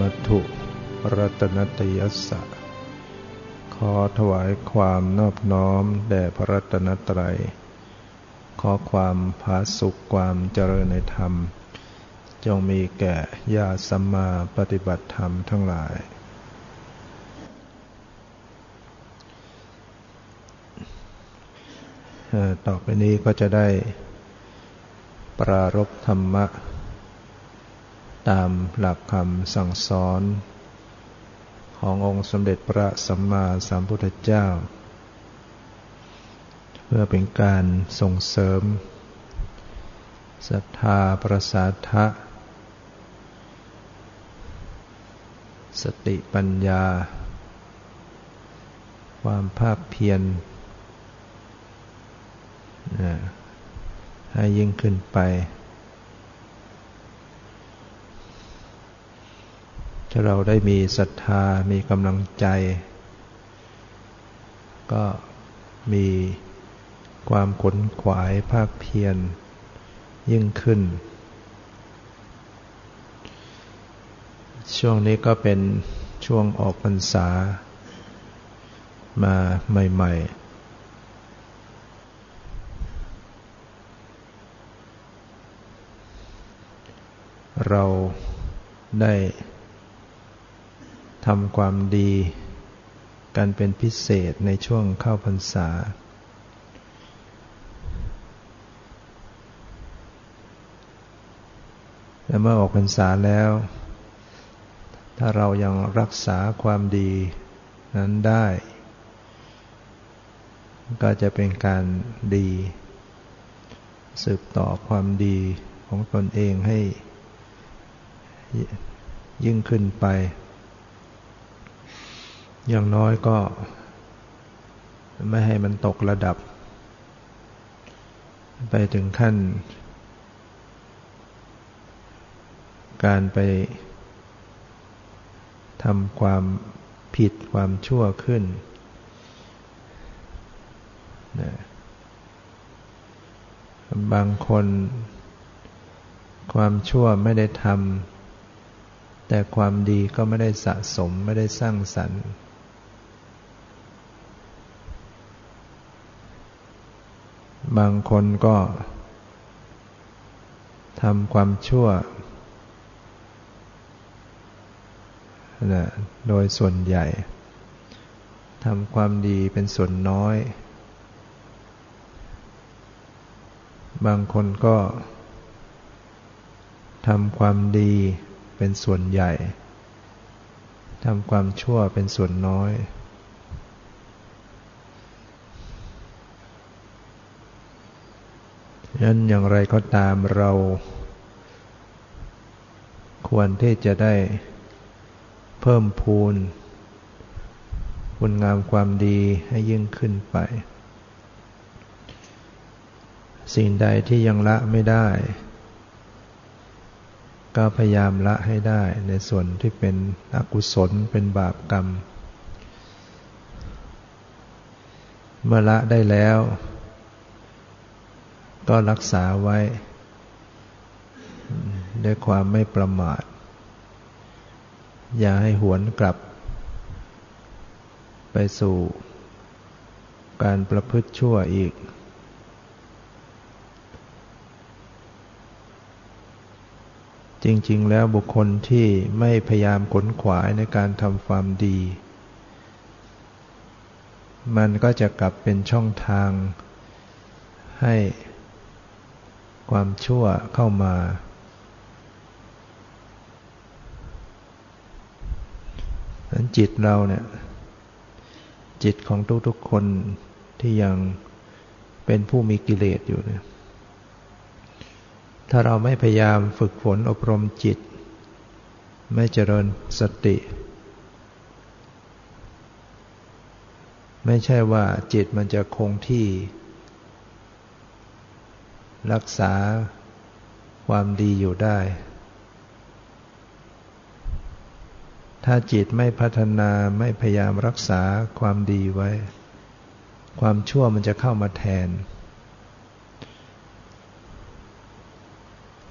มัตุรัตนตยัสสะ ขอถวายความนอบน้อมแด่พระรัตนตรัย ขอความผาสุขความเจริญในธรรม จงมีแก่ญาสัมมาปฏิบัติธรรมทั้งหลาย ต่อไปนี้ก็จะได้ปรารบธรรมะ ตามหลักคำสั่งสอน ขององค์สมเด็จพระสัมมาสัมพุทธเจ้า เพื่อเป็นการส่งเสริมศรัทธาประสาทะสติปัญญา ความภาคเพียรให้ยิ่งขึ้นไป ถ้าเราได้มีศรัทธามีกำลังใจ ก็มีความขนขวายภาคเพียรยิ่งขึ้น ช่วงนี้ก็เป็นช่วงออกพรรษา มาใหม่ๆเราได้ ทำความดี กันเป็นพิเศษในช่วงเข้าพรรษา และเมื่อออกพรรษาแล้ว ถ้าเรายังรักษาความดีนั้นได้ ก็จะเป็นการดี สืบต่อความดีของตนเองให้ยิ่งขึ้นไป อย่างน้อยก็ ไม่ให้มันตกระดับ ไปถึงขั้น การไปทำความผิดความชั่วขึ้นนะบางคนความชั่วไม่ได้ทำแต่ความดีก็ไม่ได้สะสมไม่ได้สร้างสรรค์ บางคนก็ทำความชั่วนะโดยส่วนใหญ่ทำความดีเป็นส่วนน้อย บางคนก็ทำความดีเป็นส่วนใหญ่ทำความชั่วเป็นส่วนน้อย นั้นอย่างไรก็ตามเรา ควรที่จะได้เพิ่มพูนคุณงามความดีให้ยิ่งขึ้นไป สิ่งใดที่ยังละไม่ได้ ก็พยายามละให้ได้ในส่วนที่เป็นอกุศลเป็นบาปกรรม เมื่อละได้แล้ว ก็รักษาไว้ ด้วยความไม่ประมาท อย่าให้หวนกลับ ไปสู่การประพฤติชั่วอีก จริง ๆ แล้วบุคคลที่ไม่พยายามขนขวายในการทำความดี มันก็จะกลับเป็นช่องทางให้ ความชั่วเข้ามา นั้นจิตเราเนี่ย จิตของทุกๆคนที่ยังเป็นผู้มีกิเลสอยู่เนี่ย ถ้าเราไม่พยายามฝึกฝนอบรมจิต ไม่เจริญสติ ไม่ใช่ว่าจิตมันจะคงที่ รักษาความดีอยู่ได้ ถ้าจิตไม่พัฒนาไม่พยายามรักษาความดีไว้ ความชั่วมันจะเข้ามาแทน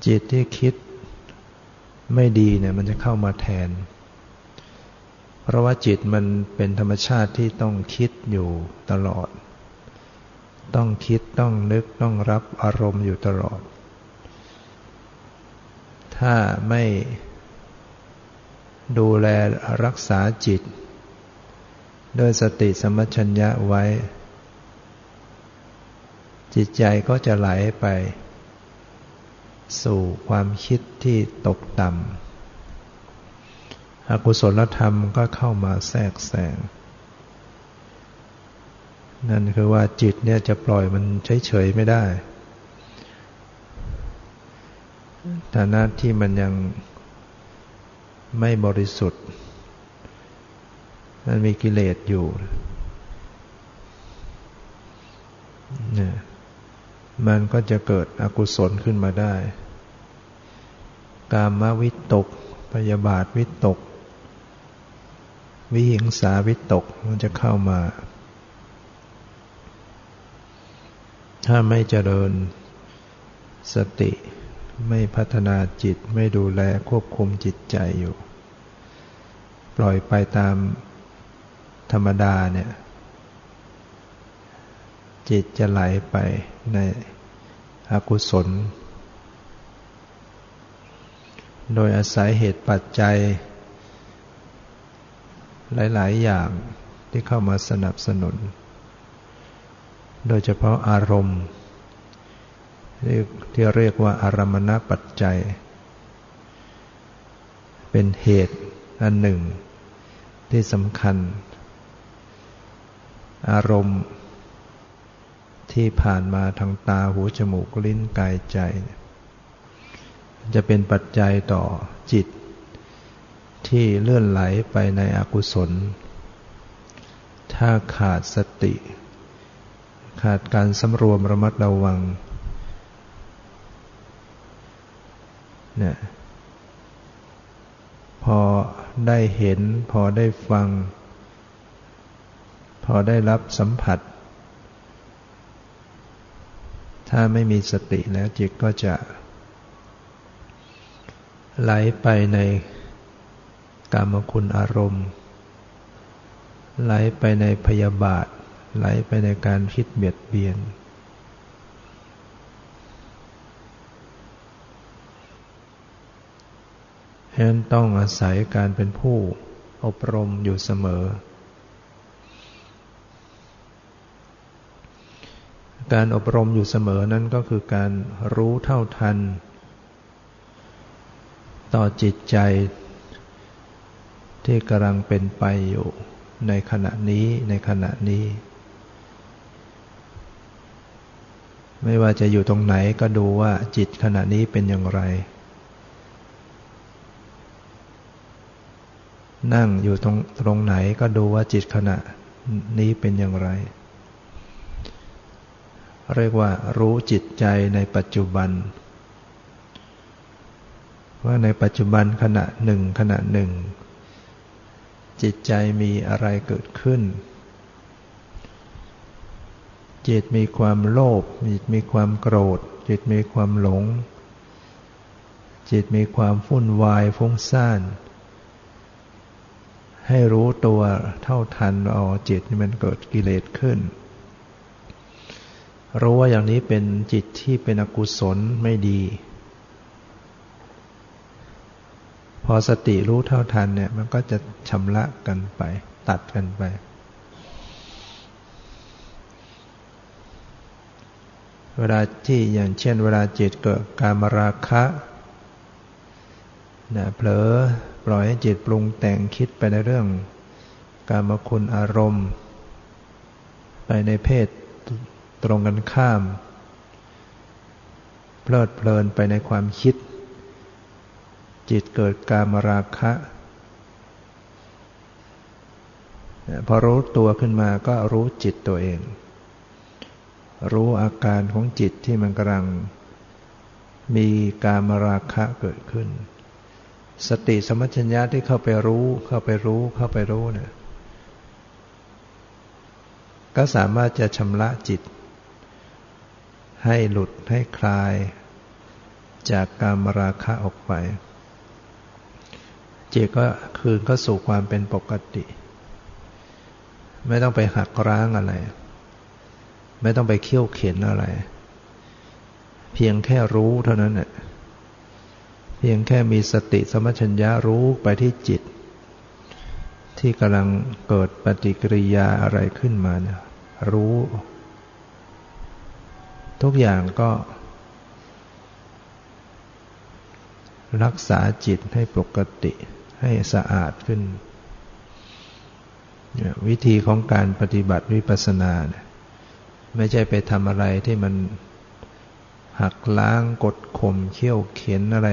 จิตที่คิดไม่ดีเนี่ยมันจะเข้ามาแทน เพราะว่าจิตมันเป็นธรรมชาติที่ต้องคิดอยู่ตลอด ต้องคิดต้องนึกต้องรับอารมณ์อยู่ตลอด ถ้าไม่ดูแลรักษาจิต ด้วยสติสมัชัญญะไว้ จิตใจก็จะไหลไป สู่ความคิดที่ตกต่ำอกุศลธรรมก็เข้ามาแทรกแซง นั่นคือว่าจิตเนี่ยจะปล่อยมันเฉยๆไม่ได้ฐานะที่มันยังไม่บริสุทธิ์ มันมีกิเลสอยู่เนี่ยมันก็จะเกิดอกุศลขึ้นมาได้ กามวิตกพยาบาทวิตก วิหิงสาวิตกมันจะเข้ามา ถ้าไม่เจริญสติไม่พัฒนาจิตไม่ดูแลควบคุมจิตใจอยู่ ปล่อยไปตามธรรมดาเนี่ย จิตจะไหลไปในอกุศล โดยอาศัยเหตุปัจจัย หลาย ๆ อย่างที่เข้ามาสนับสนุน โดยเฉพาะอารมณ์ที่เรียกว่าอารมณปัจจัย เป็นเหตุอันหนึ่ง ที่สำคัญ อารมณ์ที่ผ่านมาทางตาหูจมูกลิ้นกายใจ จะเป็นปัจจัยต่อจิต ที่เลื่อนไหลไปในอกุศล ถ้าขาดสติ ขาดการสำรวมระมัดระวังเนี่ยพอได้เห็น พอได้ฟัง พอได้รับสัมผัส ถ้าไม่มีสติแล้วจิตก็จะ ไหลไปในกามคุณอารมณ์ ไหลไปในพยาบาท ไหลไปในการคิดเบียดเบียน ฉะนั้นต้องอาศัยการเป็นผู้อบรมอยู่เสมอ การอบรมอยู่เสมอนั้นก็คือการรู้เท่าทัน ต่อจิตใจที่กำลังเป็นไปอยู่ในขณะนี้ในขณะนี้ ไม่ว่าจะอยู่ตรงไหนก็ดูว่าจิตขณะนี้เป็นอย่างไร นั่งอยู่ตรงตรงไหนก็ดูว่าจิตขณะนี้เป็นอย่างไร เรียกว่ารู้จิตใจในปัจจุบัน ว่าในปัจจุบันขณะหนึ่งขณะหนึ่ง จิตใจมีอะไรเกิดขึ้น จิตมีความโลภจิตมีความโกรธ จิตมีความหลง จิตมีความฟุ้นวายฟุ้งซ่าน ให้รู้ตัวเท่าทันอ๋อจิตมันเกิดกิเลสขึ้น รู้ว่าอย่างนี้เป็นจิตที่เป็นอกุศลไม่ดี พอสติรู้เท่าทันเนี่ยมันก็จะชำระกันไป ตัดกันไป เวลาที่อย่างเช่น เวลาจิตเกิดการมราคะนะเผลอปล่อยให้จิตปรุงแต่งคิดไปในเรื่อง การมคุณอารมณ์ ไปในเพศตรงกันข้าม เพลิดเพลินไปในความคิด จิตเกิดการมราคะพอรู้ตัวขึ้นมาก็รู้จิตตัวเอง รู้อาการของจิตที่มันกำลัง มีการมราคะเกิดขึ้น สติสมัชัญญะที่เข้าไปรู้ เข้าไปรู้เข้าไปรู้เนี่ยก็สามารถจะชำระจิต ให้หลุดให้คลาย จากการมราคะออกไป จิตก็คืนก็สู่ความเป็นปกติ ไม่ต้องไปหักร้างอะไร ไม่ต้องไปเคี่ยวเข็นอะไร เพียงแค่รู้เท่านั้นแหละเพียงแค่มีสติสมัชัญญะรู้ไปที่จิต ที่กำลังเกิดปฏิกิริยาอะไรขึ้นมาเนี่ยรู้ ทุกอย่างก็ รักษาจิตให้ปกติให้สะอาดขึ้น วิธีของการปฏิบัติวิปัสสนาเนี่ย ไม่ใช่ไปทำอะไรที่มันหักล้างกดข่มเขี่ยวเข็นอะไร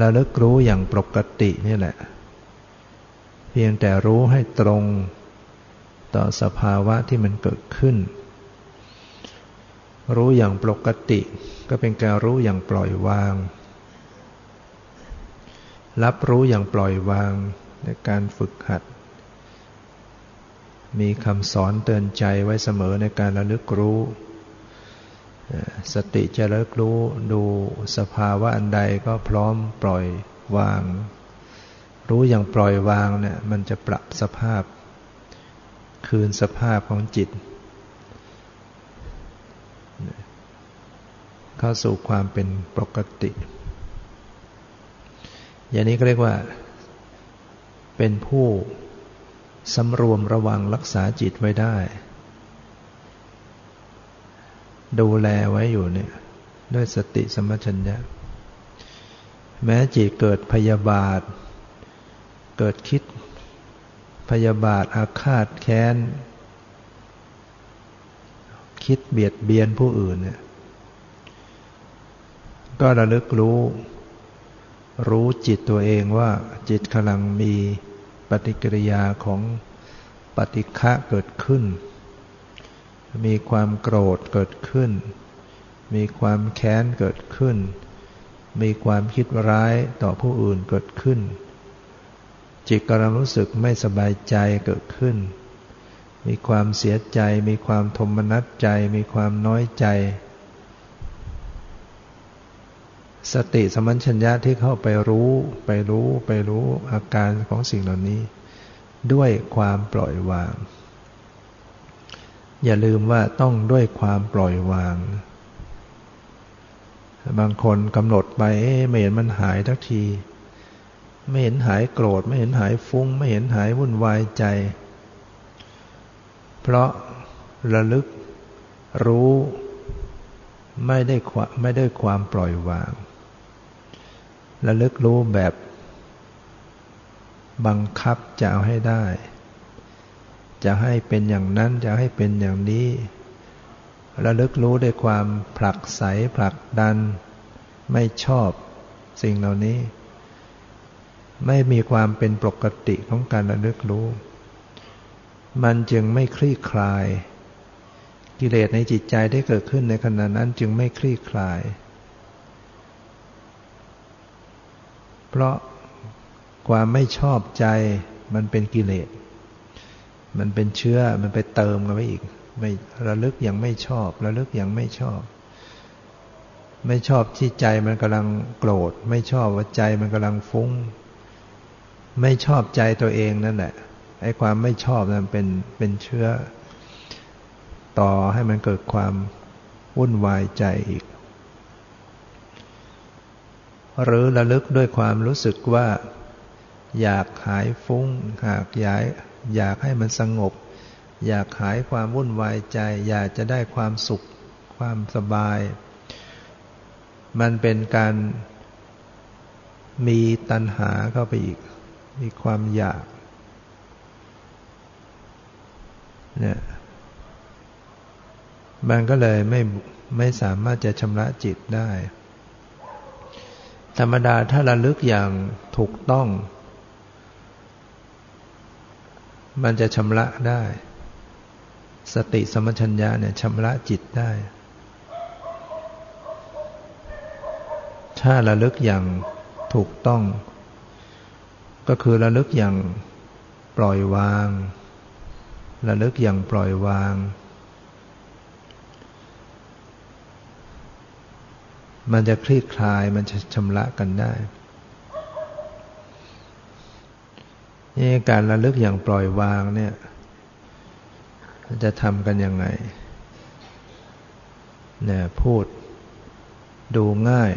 ระลึกรู้อย่างปกตินี่แหละ เพียงแต่รู้ให้ตรงต่อสภาวะที่มันเกิดขึ้น รู้อย่างปกติ ก็เป็นการรู้อย่างปล่อยวาง รับรู้อย่างปล่อยวางในการฝึกหัด มีคำสอนเตือนใจไว้เสมอในการระลึกรู้ สติจะระลึกรู้ดูสภาวะอันใดก็พร้อมปล่อยวาง รู้อย่างปล่อยวางเนี่ยมันจะปรับสภาพ คืนสภาพของจิต เข้าสู่ความเป็นปกติ อย่างนี้ก็เรียกว่าเป็นผู้ สำรวมระวังรักษาจิตไว้ได้ ดูแลไว้อยู่เนี่ย ด้วยสติสมัชัญญะ แม้จิตเกิดพยาบาท เกิดคิดพยาบาทอาฆาตแค้น คิดเบียดเบียนผู้อื่นเนี่ยก็ระลึกรู้ รู้จิตตัวเองว่าจิตกำลังมี ปฏิกิริยาของปฏิฆะเกิดขึ้น มีความโกรธเกิดขึ้น มีความแค้นเกิดขึ้น มีความคิดร้ายต่อผู้อื่นเกิดขึ้น จิตกำลังรู้สึกไม่สบายใจเกิดขึ้น มีความเสียใจ มีความทมนัสใจ มีความน้อยใจ สติสมัญชัญญะที่เข้าไปรู้ ไปรู้ไปรู้อาการของสิ่งเหล่านี้ ด้วยความปล่อยวาง อย่าลืมว่าต้องด้วยความปล่อยวาง บางคนกำหนดไปไม่เห็นมันหายทักที ไม่เห็นหายโกรธ ไม่เห็นหายฟุ้ง ไม่เห็นหายวุ่นวายใจ เพราะระลึกรู้ไม่ได้ไม่ได้ความปล่อยวาง ระลึกรู้แบบบังคับจะเอาให้ได้ จะให้เป็นอย่างนั้นจะให้เป็นอย่างนี้ ระลึกรู้ด้วยความผลักไสผลักดัน ไม่ชอบสิ่งเหล่านี้ ไม่มีความเป็นปกติของการระลึกรู้ มันจึงไม่คลี่คลาย กิเลสในจิตใจได้เกิดขึ้นในขณะนั้นจึงไม่คลี่คลาย เพราะความไม่ชอบใจมันเป็นกิเลส มันเป็นเชื้อมันไปเติมกันไปอีก ไม่ระลึกย่างไม่ชอบ ระลึกย่างไม่ชอบ ไม่ชอบที่ใจมันกำลังโกรธ ไม่ชอบว่าใจมันกำลังฟุ้ง ไม่ชอบใจตัวเองนั่นแหละไอ้ความไม่ชอบนั้นเป็นเป็นเชื้อ ต่อให้มันเกิดความวุ่นวายใจอีก หรือระลึกด้วยความรู้สึกว่า อยากหายฟุ้ง หากอยากอยากให้มันสงบ อยากหายความวุ่นวายใจ อยากจะได้ความสุข ความสบาย มันเป็นการมีตัณหาเข้าไปอีก มีความอยากเนี่ยมันก็เลยไม่ไม่สามารถจะชำระจิตได้ ธรรมดาถ้าระลึกอย่างถูกต้อง มันจะชำระได้ สติสมัชัญญาเนี่ยชำระจิตได้ ถ้าระลึกอย่างถูกต้อง ก็คือระลึกอย่างปล่อยวาง ระลึกอย่างปล่อยวาง มันจะคลี่คลายมันจะชำระกันได้นี่การระลึกอย่างปล่อยวางเนี่ยจะทำกันยังไงเนี่ยพูดดูง่าย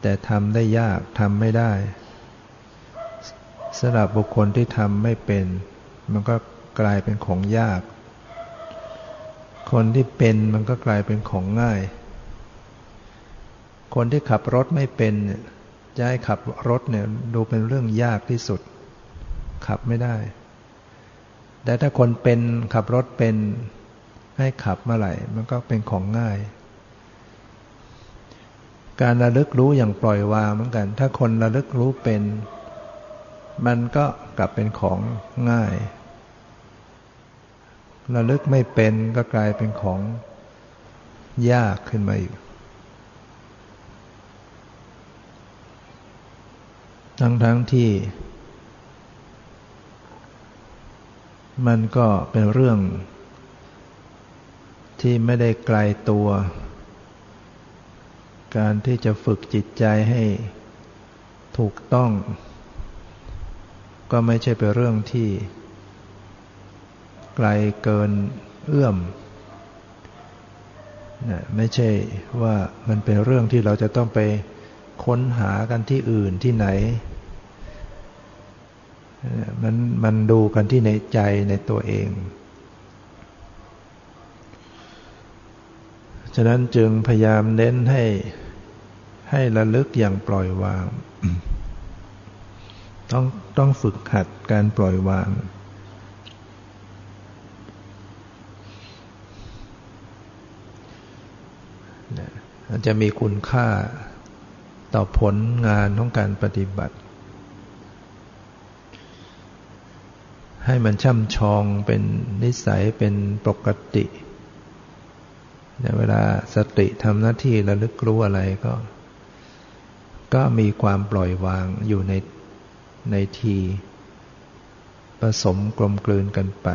แต่ทำได้ยากทำไม่ได้สำหรับบุคคลที่ทำไม่เป็น มันก็กลายเป็นของยาก คนที่เป็นมันก็กลายเป็นของง่าย คนที่ขับรถไม่เป็นจะให้ขับรถเนี่ยดูเป็นเรื่องยากที่สุด ขับไม่ได้ แต่ถ้าคนเป็นขับรถเป็นให้ขับเมื่อไหร่ มันก็เป็นของง่าย การระลึกรู้อย่างปล่อยวางเหมือนกัน ถ้าคนระลึกรู้เป็น มันก็กลับเป็นของง่าย ระลึกไม่เป็นก็กลายเป็นของยากขึ้นมาอีก ทั้งทั้งที่ มันก็เป็นเรื่อง ที่ไม่ได้ไกลตัว การที่จะฝึกจิตใจให้ถูกต้อง ก็ไม่ใช่เป็นเรื่องที่ ไกลเกินเอื้อมนะไม่ใช่ว่ามันเป็นเรื่องที่เราจะต้องไป ค้นหากันที่อื่นที่ไหน มันมันดูกันที่ในใจในตัวเอง ฉะนั้นจึงพยายามเน้นให้ให้ระลึกอย่างปล่อยวาง ต้องต้องฝึกหัดการปล่อยวางจะมีคุณค่า ต่อผลงานของการปฏิบัติ ให้มันช่ำชองเป็นนิสัยเป็นปกติเวลาสติทำหน้าที่ระลึกรู้อะไรก็ ก็มีความปล่อยวางอยู่ในในที ผสมกลมกลืนกันไป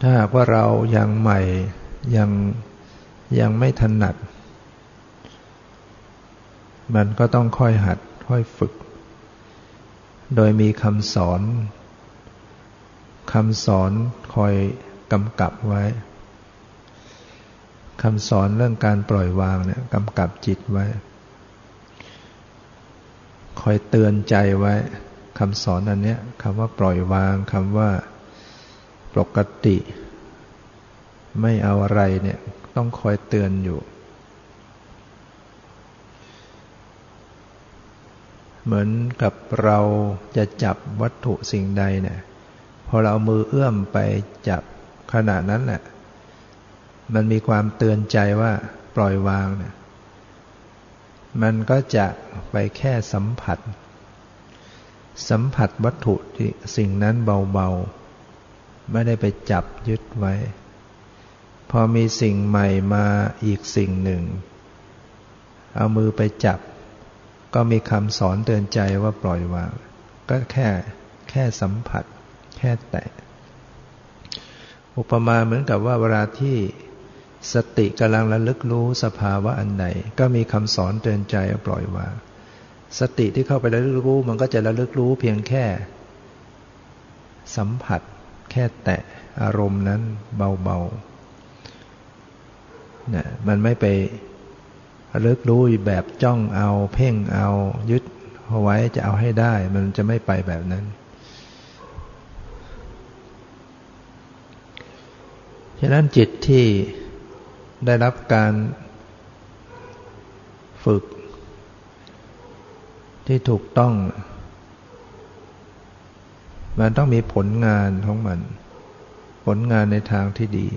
ถ้าหากว่าเรายังใหม่ยังยังไม่ถนัด มันก็ต้องค่อยหัด ค่อยฝึก โดยมีคำสอนคำสอนคอยกำกับไว้คำสอนเรื่องการปล่อยวางเนี่ยกำกับจิตไว้ คอยเตือนใจไว้คำสอนอันเนี้ยคำว่าปล่อยวางคำว่า ปกติ ไม่เอาอะไรเนี่ยต้องคอยเตือนอยู่ เหมือนกับเราจะจับวัตถุสิ่งใดเนี่ยพอเราเอามือเอื้อมไปจับขณะนั้นแหละมันมีความเตือนใจว่าปล่อยวางเนี่ยมันก็จะไปแค่สัมผัส สัมผัสวัตถุที่สิ่งนั้นเบาๆ ไม่ได้ไปจับยึดไว้ พอมีสิ่งใหม่มาอีกสิ่งหนึ่ง เอามือไปจับ ก็มีคำสอนเตือนใจว่าปล่อยวาง ก็แค่แค่สัมผัส แค่แตะ อุปมาเหมือนกับว่าเวลาที่สติกำลังระลึกรู้สภาวะอันใดก็มีคำสอนเตือนใจปล่อยวางสติที่เข้าไประลึกรู้มันก็จะระลึกรู้เพียงแค่ สัมผัส แค่แตะอารมณ์นั้นเบาๆนะมันไม่ไประลึกรู้แบบจ้องเอา เพ่งเอายึดเอาไว้จะเอาให้ได้ มันจะไม่ไปแบบนั้นฉะนั้นจิตที่ได้รับการฝึก ที่ถูกต้อง มันต้องมีผลงานของมัน ผลงานในทางที่ดี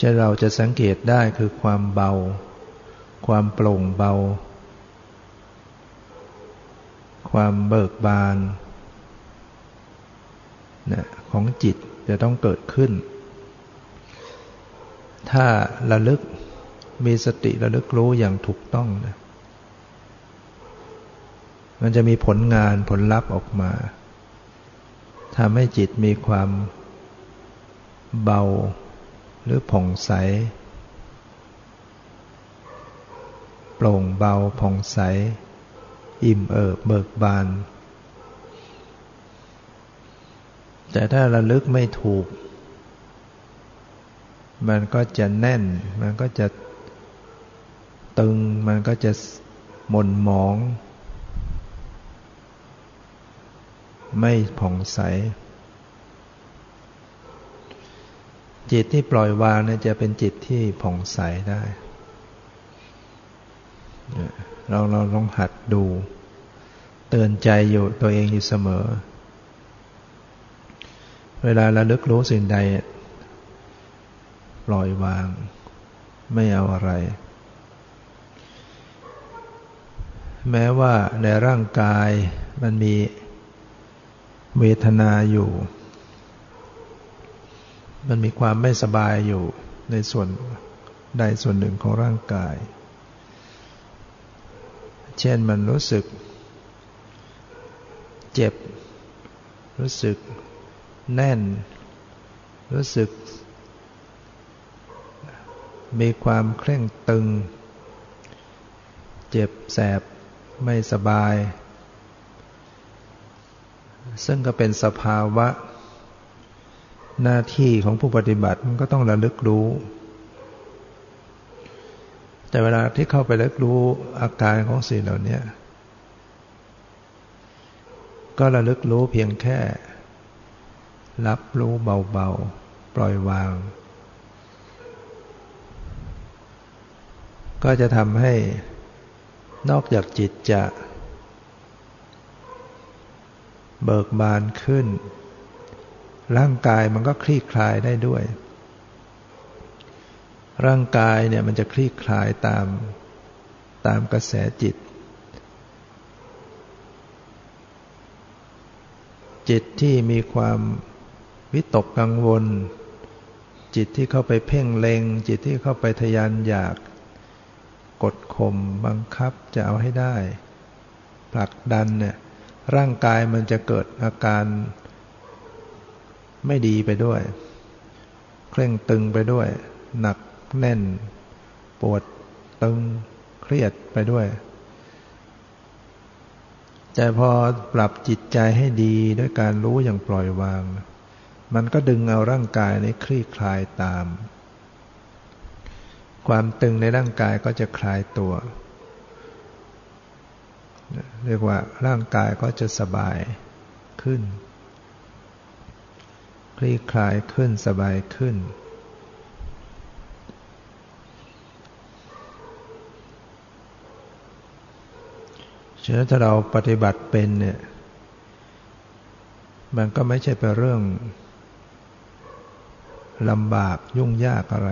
จะเราจะสังเกตได้คือความเบา ความโปร่งเบา ความเบิกบานนะของจิตจะต้องเกิดขึ้น ถ้าระลึกมีสติระลึกรู้อย่างถูกต้องนะ มันจะมีผลงานผลลัพธ์ออกมาทำให้จิตมีความเบาหรือผ่องใส โปร่งเบาผ่องใส อิ่มเอิบเบิกบาน แต่ถ้าระลึกไม่ถูก มันก็จะแน่น มันก็จะตึง มันก็จะหม่นหมอง ไม่ผ่องใส จิตที่ปล่อยวางเนี่ยจะเป็นจิตที่ผ่องใสได้เราเราลองหัดดู เตือนใจอยู่ตัวเองอยู่เสมอ เวลาระลึกรู้สิ่งใด ปล่อยวาง ไม่เอาอะไร แม้ว่าในร่างกายมันมี เวทนาอยู่ มันมีความไม่สบายอยู่ในส่วนใดส่วนหนึ่งของร่างกาย เช่นมันรู้สึก เจ็บ รู้สึกแน่น รู้สึก มีความเคร่งตึง เจ็บแสบไม่สบาย ซึ่งก็เป็นสภาวะ หน้าที่ของผู้ปฏิบัติมันก็ต้องระลึกรู้ แต่เวลาที่เข้าไปเลิกรู้อาการของสิ่งเหล่านี้ก็ระลึกรู้เพียงแค่ รับรู้เบาๆ ปล่อยวาง ก็จะทำให้นอกจากจิตจะ เบิกบานขึ้น ร่างกายมันก็คลี่คลายได้ด้วย ร่างกายเนี่ยมันจะคลี่คลายตามตามกระแสจิต จิตที่มีความวิตกกังวล จิตที่เข้าไปเพ่งเลง จิตที่เข้าไปทยานอยาก กดข่มบังคับจะเอาให้ได้ผลักดันเนี่ย ร่างกายมันจะเกิดอาการไม่ดีไปด้วย เคร่งตึงไปด้วย หนักแน่น ปวดตึงเครียดไปด้วย แต่พอปรับจิตใจให้ดีด้วยการรู้อย่างปล่อยวาง มันก็ดึงเอาร่างกายนี้คลี่คลายตาม ความตึงในร่างกายก็จะคลายตัว เรียกว่าร่างกายก็จะสบายขึ้น คลี่คลายขึ้นสบายขึ้น ฉะนั้นถ้าเราปฏิบัติเป็นเนี่ย มันก็ไม่ใช่เป็นเรื่องลำบากยุ่งยากอะไร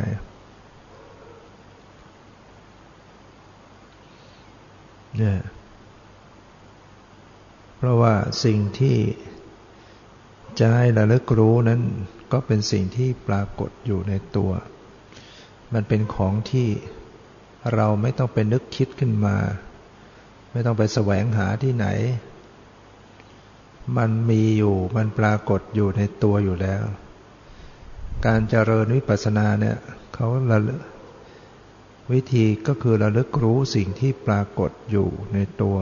เนี่ย เพราะว่าสิ่งที่จะให้ระลึกรู้นั้น ก็เป็นสิ่งที่ปรากฏอยู่ในตัว มันเป็นของที่เราไม่ต้องไปนึกคิดขึ้นมา ไม่ต้องไปแสวงหาที่ไหน มันมีอยู่มันปรากฏอยู่ในตัวอยู่แล้ว การเจริญวิปัสสนาเนี่ยเขาระลึกวิธีก็คือระลึกรู้สิ่งที่ปรากฏอยู่ในตัว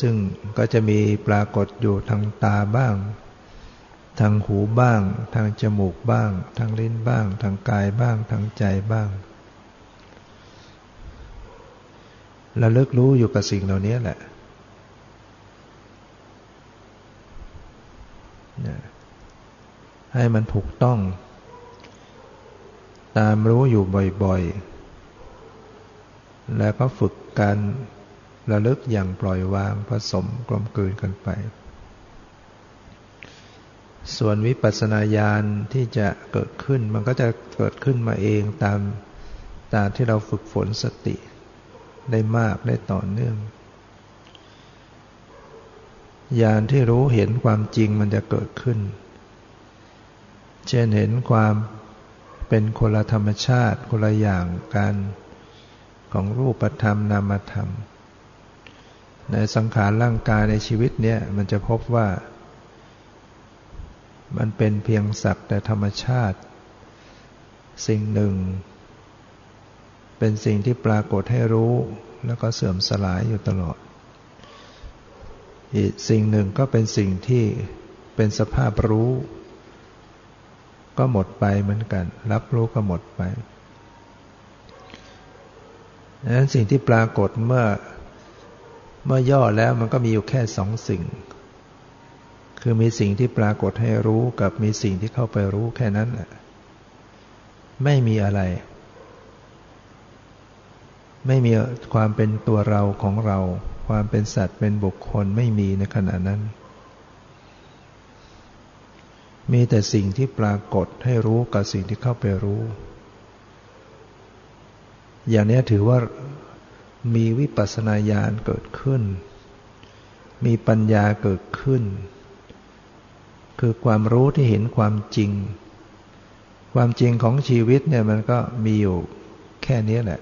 ซึ่งก็จะมีปรากฏอยู่ทางตาบ้าง ทางหูบ้าง ทางจมูกบ้าง ทางลิ้นบ้าง ทางกายบ้าง ทางใจบ้างระลึกรู้อยู่กับสิ่งเหล่านี้แหละให้มันถูกต้อง ตามรู้อยู่บ่อยๆ แล้วก็ฝึกการ ระลึกอย่างปล่อยวางผสมกลมกลืนกันไป ส่วนวิปัสสนาญาณที่จะเกิดขึ้นมันก็จะเกิดขึ้นมาเองตามตามที่เราฝึกฝนสติ ได้มากได้ต่อเนื่องญาณที่รู้เห็นความจริงมันจะเกิดขึ้น เช่นเห็นความเป็นคนละธรรมชาติคนละอย่างกันของรูปธรรมนามธรรม ในสังขารร่างกายในชีวิตเนี่ยมันจะพบว่า มันเป็นเพียงสักแต่ธรรมชาติ สิ่งหนึ่ง เป็นสิ่งที่ปรากฏให้รู้ แล้วก็เสื่อมสลายอยู่ตลอด อีกสิ่งหนึ่งก็เป็นสิ่งที่เป็นสภาพรู้ ก็หมดไปเหมือนกัน รับรู้ก็หมดไปดังนั้นสิ่งที่ปรากฏเมื่อ เมื่อย่อแล้วมันก็มีอยู่แค่สองสิ่ง คือมีสิ่งที่ปรากฏให้รู้กับมีสิ่งที่เข้าไปรู้แค่นั้นแหละไม่มีอะไร ไม่มีความเป็นตัวเราของเรา ความเป็นสัตว์เป็นบุคคลไม่มีในขณะนั้น มีแต่สิ่งที่ปรากฏให้รู้กับสิ่งที่เข้าไปรู้ อย่างนี้ถือว่า มีวิปัสสนาญาณเกิดขึ้น มีปัญญาเกิดขึ้น คือความรู้ที่เห็นความจริง ความจริงของชีวิตเนี่ยมันก็มีอยู่แค่นี้แหละ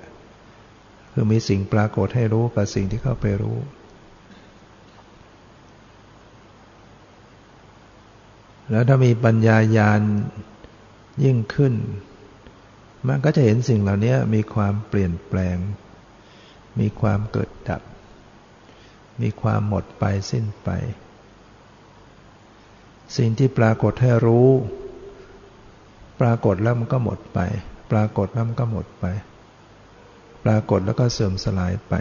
คือมีสิ่งปรากฏให้รู้กับสิ่งที่เข้าไปรู้แล้วถ้ามีปัญญาญาณยิ่งขึ้น มันก็จะเห็นสิ่งเหล่านี้มีความเปลี่ยนแปลง มีความเกิดดับ มีความหมดไปสิ้นไป สิ่งที่ปรากฏให้รู้ ปรากฏแล้วมันก็หมดไป ปรากฏแล้วมันก็หมดไป ปรากฏแล้วก็เสื่อมสลายไป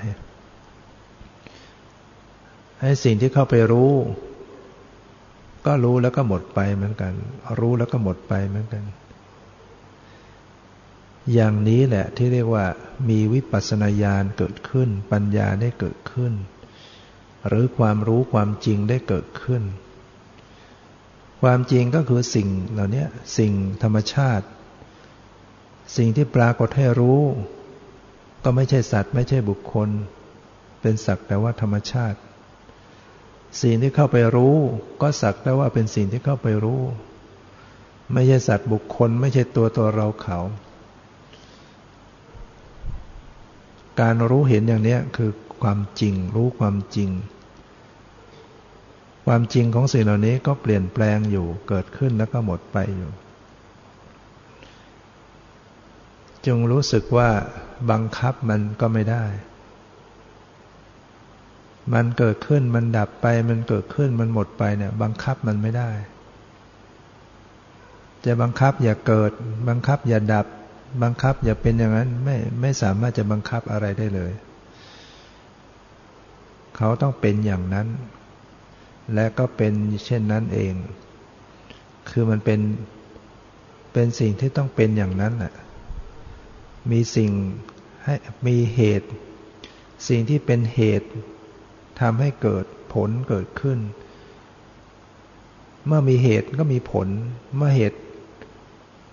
ให้สิ่งที่เข้าไปรู้ ก็รู้แล้วก็หมดไปเหมือนกัน รู้แล้วก็หมดไปเหมือนกัน อย่างนี้แหละที่เรียกว่ามีวิปัสสนาญาณเกิดขึ้น ปัญญาได้เกิดขึ้น หรือความรู้ความจริงได้เกิดขึ้น ความจริงก็คือสิ่งเหล่านี้สิ่งธรรมชาติ สิ่งที่ปรากฏให้รู้ ก็ไม่ใช่สัตว์ ไม่ใช่บุคคล เป็นสักแต่ว่าธรรมชาติ สิ่งที่เข้าไปรู้ ก็สักแต่ว่าเป็นสิ่งที่เข้าไปรู้ ไม่ใช่สัตว์บุคคล ไม่ใช่ตัวตัวเราเขา การรู้เห็นอย่างนี้คือความจริงรู้ความจริง ความจริงของสิ่งเหล่านี้ก็เปลี่ยนแปลงอยู่เกิดขึ้นแล้วก็หมดไปอยู่ จึงรู้สึกว่าบังคับมันก็ไม่ได้ มันเกิดขึ้นมันดับไป มันเกิดขึ้นมันหมดไปเนี่ย บังคับมันไม่ได้ จะบังคับอย่าเกิด บังคับอย่าดับ บังคับ อย่าเป็นอย่างนั้นไม่ไม่สามารถจะบังคับอะไรได้เลย เขาต้องเป็นอย่างนั้น และก็เป็นเช่นนั้นเอง คือมันเป็นเป็นสิ่งที่ต้องเป็นอย่างนั้นแหละมีสิ่งให้มีเหตุ สิ่งที่เป็นเหตุทำให้เกิดผลเกิดขึ้น เมื่อมีเหตุก็มีผล เมื่อเหตุ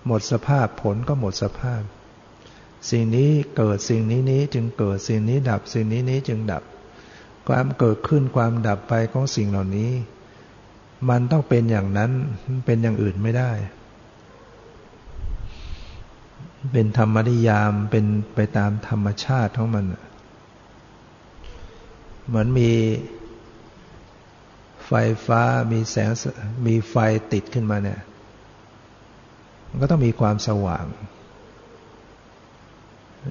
หมดสภาพผลก็หมดสภาพ สิ่งนี้เกิดสิ่งนี้นี้จึงเกิดสิ่งนี้ดับสิ่งนี้นี้จึงดับ ความเกิดขึ้นความดับไปของสิ่งเหล่านี้ มันต้องเป็นอย่างนั้นเป็นอย่างอื่นไม่ได้ เป็นธรรมนิยามเป็นไปตามธรรมชาติของมัน เหมือนมีไฟฟ้ามีแสงมีไฟติดขึ้นมาเนี่ย มันก็ต้องมีความสว่าง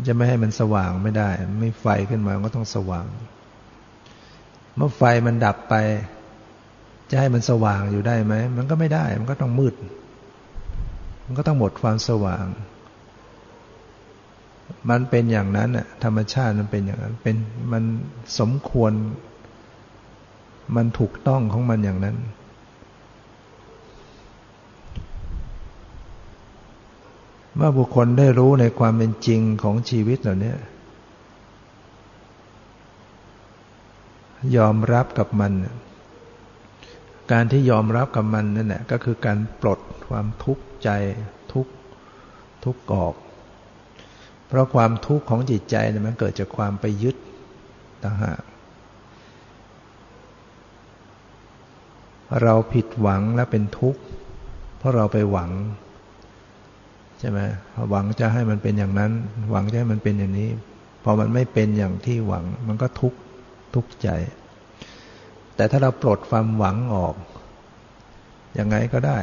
จะไม่ให้มันสว่างไม่ได้ ไม่ไฟขึ้นมาก็ต้องสว่าง เมื่อไฟมันดับไป จะให้มันสว่างอยู่ได้ไหม มันก็ไม่ได้ มันก็ต้องมืด มันก็ต้องหมดความสว่าง มันเป็นอย่างนั้นน่ะธรรมชาติมันเป็นอย่างนั้น เป็นมันสมควร มันถูกต้องของมันอย่างนั้น เมื่อบุคคลได้รู้ในความเป็นจริงของชีวิตเหล่านี้ยอมรับกับมัน การที่ยอมรับกับมันนั่นแหละก็คือการปลดความทุกข์ใจทุกทุกออก เพราะความทุกข์ของจิตใจเนี่ยมันเกิดจากความไปยึดต่างหากเราผิดหวังและเป็นทุกข์ เพราะเราไปหวัง ใช่ไหมหวังจะให้มันเป็นอย่างนั้น หวังจะให้มันเป็นอย่างนี้ พอมันไม่เป็นอย่างที่หวัง มันก็ทุกข์ทุกข์ใจ แต่ถ้าเราปลดความหวังออกยังไงก็ได้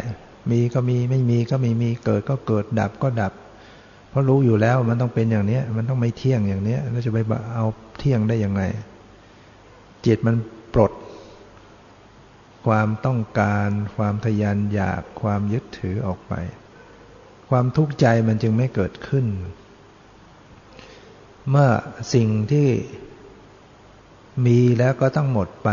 มีก็มีไม่มีก็ไม่มีเกิดก็เกิดดับก็ดับ เพราะรู้อยู่แล้วมันต้องเป็นอย่างนี้มันต้องไม่เที่ยงอย่างนี้แล้วจะไปเอาเที่ยงได้ยังไง จิตมันปลด ความต้องการ ความทยานอยากความยึดถือออกไป ความทุกข์ใจมันจึงไม่เกิดขึ้น เมื่อสิ่งที่มีแล้วก็ต้องหมดไป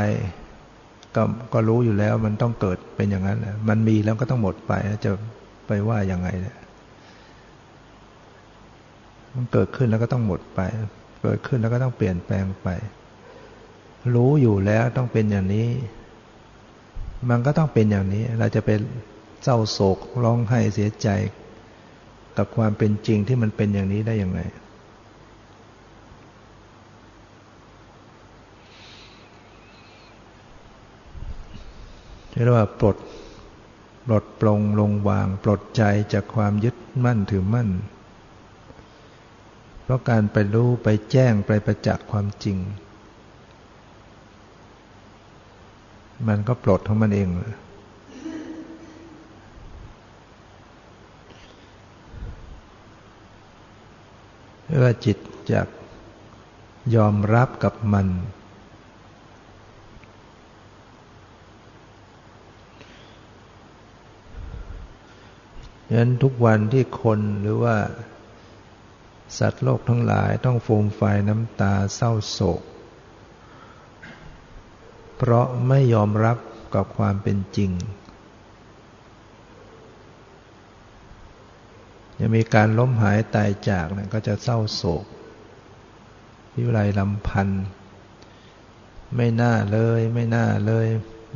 ก็ก็รู้อยู่แล้วมันต้องเกิดเป็นอย่างนั้นมันมีแล้วก็ต้องหมดไปจะไปว่ายังไงเนี่ยมันเกิดขึ้นแล้วก็ต้องหมดไป เกิดขึ้นแล้วก็ต้องเปลี่ยนแปลงไป รู้อยู่แล้วต้องเป็นอย่างนี้ มันก็ต้องเป็นอย่างนี้ เราจะเป็นเศร้าโศกร้องไห้เสียใจ กับความเป็นจริงที่มันเป็นอย่างนี้ได้ยังไงเรียกว่าปลดปลดปลงลงวาง ปลดใจจากความยึดมั่นถือมั่น เพราะการไปรู้ไปแจ้งไปประจักษ์ความจริง มันก็ปลดของมันเองเรีย กว่าจิตจากยอมรับกับมัน ฉะนั้นทุกวันที่คนหรือว่าสัตว์โลกทั้งหลายต้องฟูมไฟน้ำตาเศร้าโศก เพราะไม่ยอมรับกับความเป็นจริง ยังมีการล้มหายตายจากเนะก็จะเศร้าโศกวิไลลำพันธ์ไม่น่าเลย ไม่น่าเลย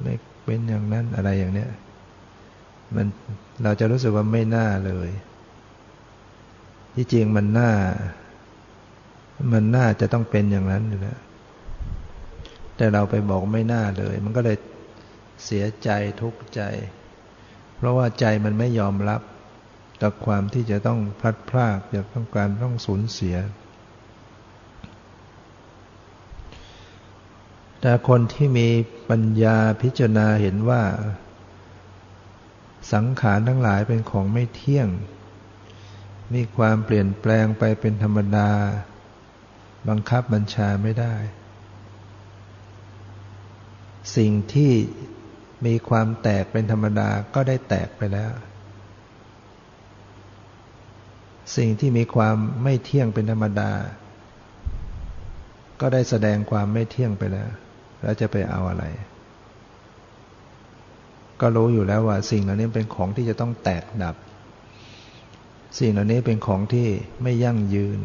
ไม่เป็นอย่างนั้นอะไรอย่างเนี้ยมันเราจะรู้สึกว่าไม่น่าเลย ที่จริงมันน่า มันน่าจะต้องเป็นอย่างนั้นอยู่แล้วแต่เราไปบอกไม่น่าเลย มันก็เลยเสียใจทุกข์ใจ เพราะว่าใจมันไม่ยอมรับ กับความที่จะต้องพลัดพรากจะต้องการต้องสูญเสีย แต่คนที่มีปัญญาพิจารณาเห็นว่า สังขารทั้งหลายเป็นของไม่เที่ยง มีความเปลี่ยนแปลงไปเป็นธรรมดา บังคับบัญชาไม่ได้ สิ่งที่มีความแตกเป็นธรรมดาก็ได้แตกไปแล้ว สิ่งที่มีความไม่เที่ยงเป็นธรรมดา ก็ได้แสดงความไม่เที่ยงไปแล้ว แล้วจะไปเอาอะไร ก็รู้อยู่แล้วว่า สิ่งเหล่านี้เป็นของที่จะต้องแตกดับ สิ่งเหล่านี้เป็นของที่ไม่ยั่งยืน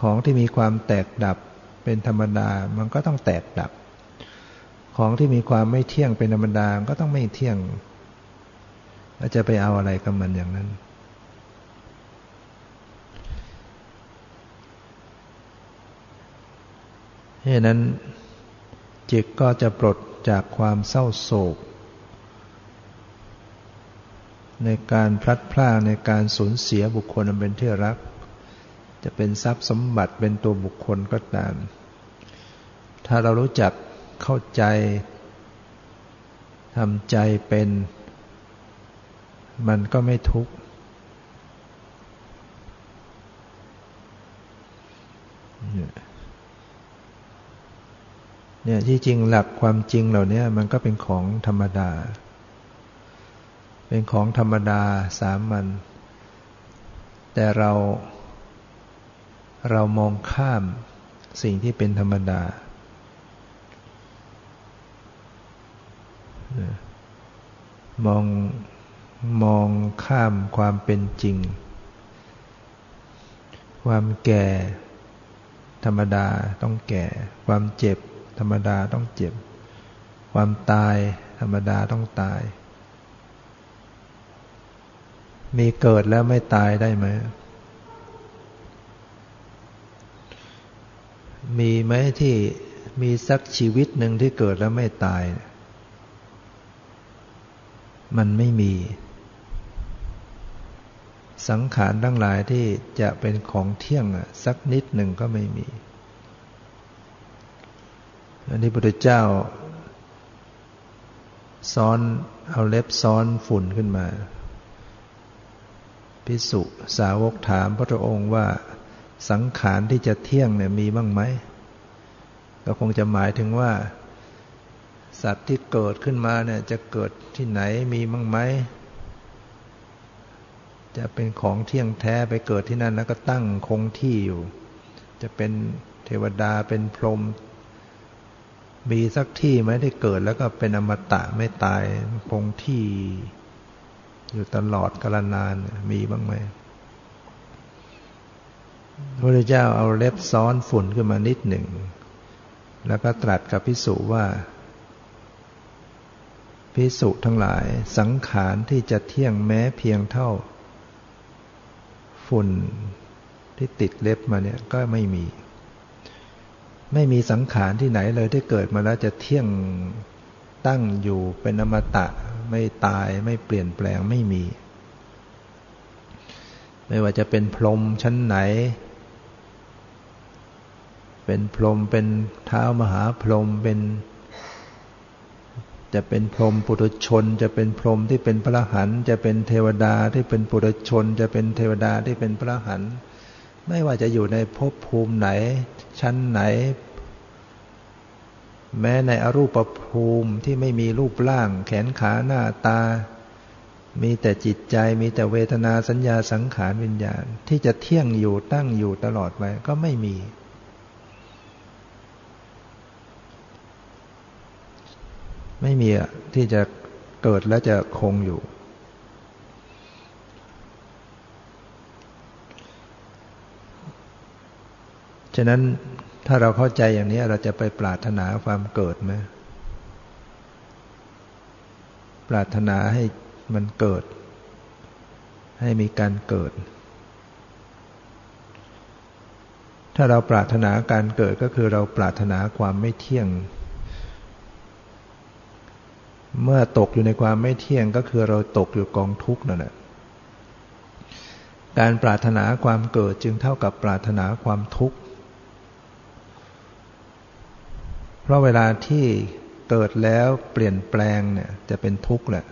ของที่มีความแตกดับเป็นธรรมดา มันก็ต้องแตกดับ ของที่มีความไม่เที่ยงเป็นธรรมดาก็ต้องไม่เที่ยงแล้วจะไปเอาอะไรกับมันอย่างนั้น เหตุนั้น จิตก็จะปลดจากความเศร้าโศก ในการพลัดพรากในการสูญเสียบุคคลอันเป็นที่รัก จะเป็นทรัพย์สมบัติเป็นตัวบุคคลก็ตาม ถ้าเรารู้จักเข้าใจทำใจเป็น มันก็ไม่ทุกข์เนี่ย ที่จริงหลักความจริงเหล่านี้มันก็เป็นของธรรมดา เป็นของธรรมดาสามัญแต่เรา เรามองข้ามสิ่งที่เป็นธรรมดา มองมองข้ามความเป็นจริง ความแก่ ธรรมดาต้องแก่ ความเจ็บ ธรรมดาต้องเจ็บ ความตายธรรมดาต้องตาย มีเกิดแล้วไม่ตายได้ไหม มีไหมที่มีสักชีวิตหนึ่งที่เกิดแล้วไม่ตาย มันไม่มี สังขารทั้งหลายที่จะเป็นของเที่ยงสักนิดหนึ่งก็ไม่มี อันนี้พระพุทธเจ้า ซ้อนเอาเล็บซ้อนฝุ่นขึ้นมา พิสุสาวกถามพระองค์ว่าสังขารที่จะเที่ยงเนี่ยมีบ้างไหม ก็คงจะหมายถึงว่า สัตว์ที่เกิดขึ้นมาเนี่ยจะเกิดที่ไหนมีบ้างไหม จะเป็นของเที่ยงแท้ไปเกิดที่นั่นแล้วก็ตั้งคงที่อยู่ จะเป็นเทวดาเป็นพรหม มีสักที่ไหมที่เกิดแล้วก็เป็นอมตะไม่ตายคงที่อยู่ตลอดกาลนานมีบ้างไหมพระเจ้าเอาเล็บซ้อนฝุ่นขึ้นมานิดหนึ่ง แล้วก็ตรัสกับพิสุว่า พิสุทั้งหลายสังขารที่จะเที่ยงแม้เพียงเท่า ฝุ่นที่ติดเล็บมาเนี่ยก็ไม่มี ไม่มีสังขารที่ไหนเลยที่เกิดมาแล้วจะเที่ยงตั้งอยู่เป็นอมตะ ไม่ตายไม่เปลี่ยนแปลงไม่มี ไม่ว่าจะเป็นพรหมชั้นไหน เป็นพรหมเป็นเท้ามหาพรหมเป็น จะเป็นพรหมปุถุชน จะเป็นพรหมที่เป็นพระหันจะเป็นเทวดาที่เป็นปุถุชน จะเป็นเทวดาที่เป็นพระหัน ไม่ว่าจะอยู่ในภพภูมิไหน ชั้นไหน แม้ในอรูปภูมิที่ไม่มีรูปร่าง แขนขาหน้าตา มีแต่จิตใจมีแต่เวทนาสัญญาสังขารวิญญาณ ที่จะเที่ยงอยู่ตั้งอยู่ตลอดไปก็ไม่มี ไม่มีอะที่จะเกิดแล้วจะคงอยู่ ฉะนั้นถ้าเราเข้าใจอย่างนี้เราจะไปปรารถนาความเกิดไหมปรารถนาให้มันเกิด ให้มีการเกิด ถ้าเราปรารถนาการเกิดก็คือเราปรารถนาความไม่เที่ยง เมื่อตกอยู่ในความไม่เที่ยงก็คือเราตกอยู่กองทุกข์นั่นแหละการปรารถนาความเกิดจึงเท่ากับปรารถนาความทุกข์ เพราะเวลาที่เกิดแล้วเปลี่ยนแปลงเนี่ยจะเป็นทุกข์แหละ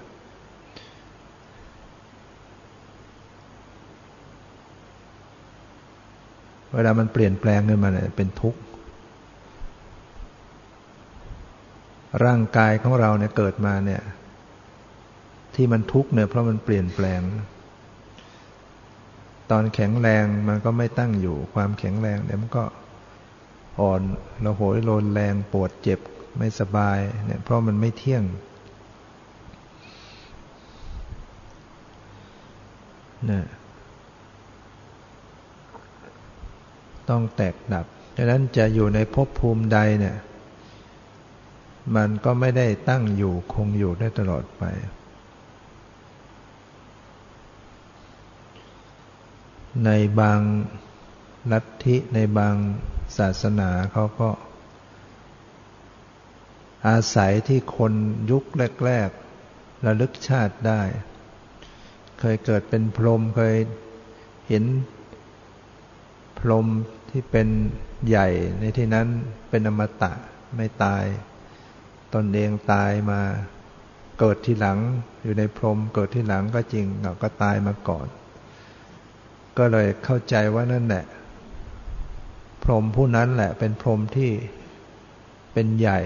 เวลามันเปลี่ยนแปลงขึ้นมาเนี่ยเป็นทุกข์ ร่างกายของเราเนี่ยเกิดมาเนี่ย ที่มันทุกข์เนี่ยเพราะมันเปลี่ยนแปลง ตอนแข็งแรงมันก็ไม่ตั้งอยู่ความแข็งแรงเดี๋ยวมันก็ อ่อนระโหยโลนแรงปวดเจ็บไม่สบายเนี่ยเพราะมันไม่เที่ยงนะต้องแตกดับดังนั้นจะอยู่ในภพภูมิใดเนี่ย มันก็ไม่ได้ตั้งอยู่คงอยู่ได้ตลอดไป ในบางลัทธิในบาง ศาสนาเขาก็ อาศัยที่คนยุคแรกๆระลึกชาติได้ เคยเกิดเป็นพรหมเคยเห็นพรหมที่เป็นใหญ่ในที่นั้นเป็นอมตะไม่ตาย ตนเองตายมาเกิดที่หลังอยู่ในพรหมเกิดที่หลังก็จริงเราก็ตายมาก่อน ก็เลยเข้าใจว่านั่นแหละ พรหมผู้นั้นแหละเป็นพรหมที่เป็นใหญ่